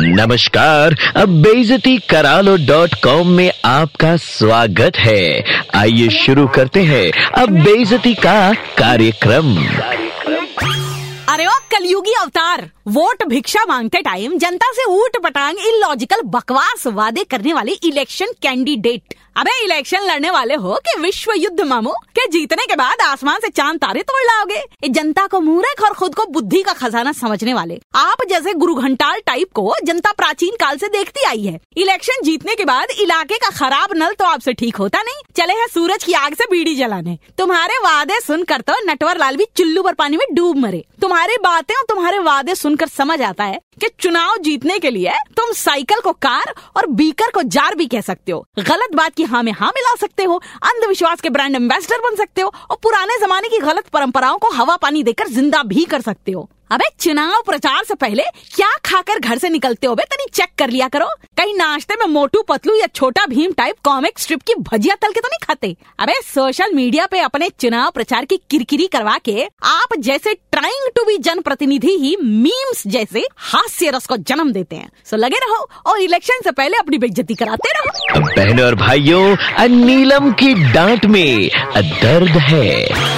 नमस्कार, अब बेजती करालो डॉट कॉम में आपका स्वागत है। आइए शुरू करते हैं अब बेजती का कार्यक्रम। अरे ओ, कलयुगी अवतार, वोट भिक्षा मांगते टाइम जनता से ऊट पटांग इलॉजिकल बकवास वादे करने वाले इलेक्शन कैंडिडेट अबे इलेक्शन लड़ने वाले हो कि विश्व युद्ध मामू? के जीतने के बाद आसमान से चाँद तारे तोड़ लाओगे? जनता को मूर्ख और खुद को बुद्धि का खजाना समझने वाले। आप जैसे गुरु घंटाल टाइप को जनता प्राचीन काल से देखती आई है। इलेक्शन जीतने के बाद इलाके का खराब नल तो आपसे ठीक होता नहीं। चले है सूरज की आग से बीड़ी जलाने। तुम्हारे वादे सुनकर तो नटवर लाल भी चुल्लू पर पानी में डूब मरे। तुम्हारी बातें और तुम्हारे वादे सुनकर समझ आता है कि चुनाव जीतने के लिए तुम साइकिल को कार और बीकर को जार भी कह सकते हो। गलत बात की हाँ में हाँ मिला सकते हो, अंधविश्वास के ब्रांड एम्बेसडर बन सकते हो और पुराने जमाने की गलत परंपराओं को हवा पानी देकर ज़िंदा भी कर सकते हो। अबे, चुनाव प्रचार से पहले क्या खाकर घर से निकलते हो बे? तनी चेक कर लिया करो। कहीं नाश्ते में मोटू पतलू या छोटा भीम टाइप कॉमिक स्ट्रिप की भजिया तल के तो नहीं खाते? अबे सोशल मीडिया पे अपने चुनाव प्रचार की किरकिरी करवा के आप जैसे ट्राइंग टू बी जन प्रतिनिधि ही मीम्स जैसे हास्य रस को जन्म देते हैं। सो लगे रहो और इलेक्शन से पहले अपनी बेइज्जती कराते रहो। बहनों और भाइयों नीलम की डांट में दर्द है।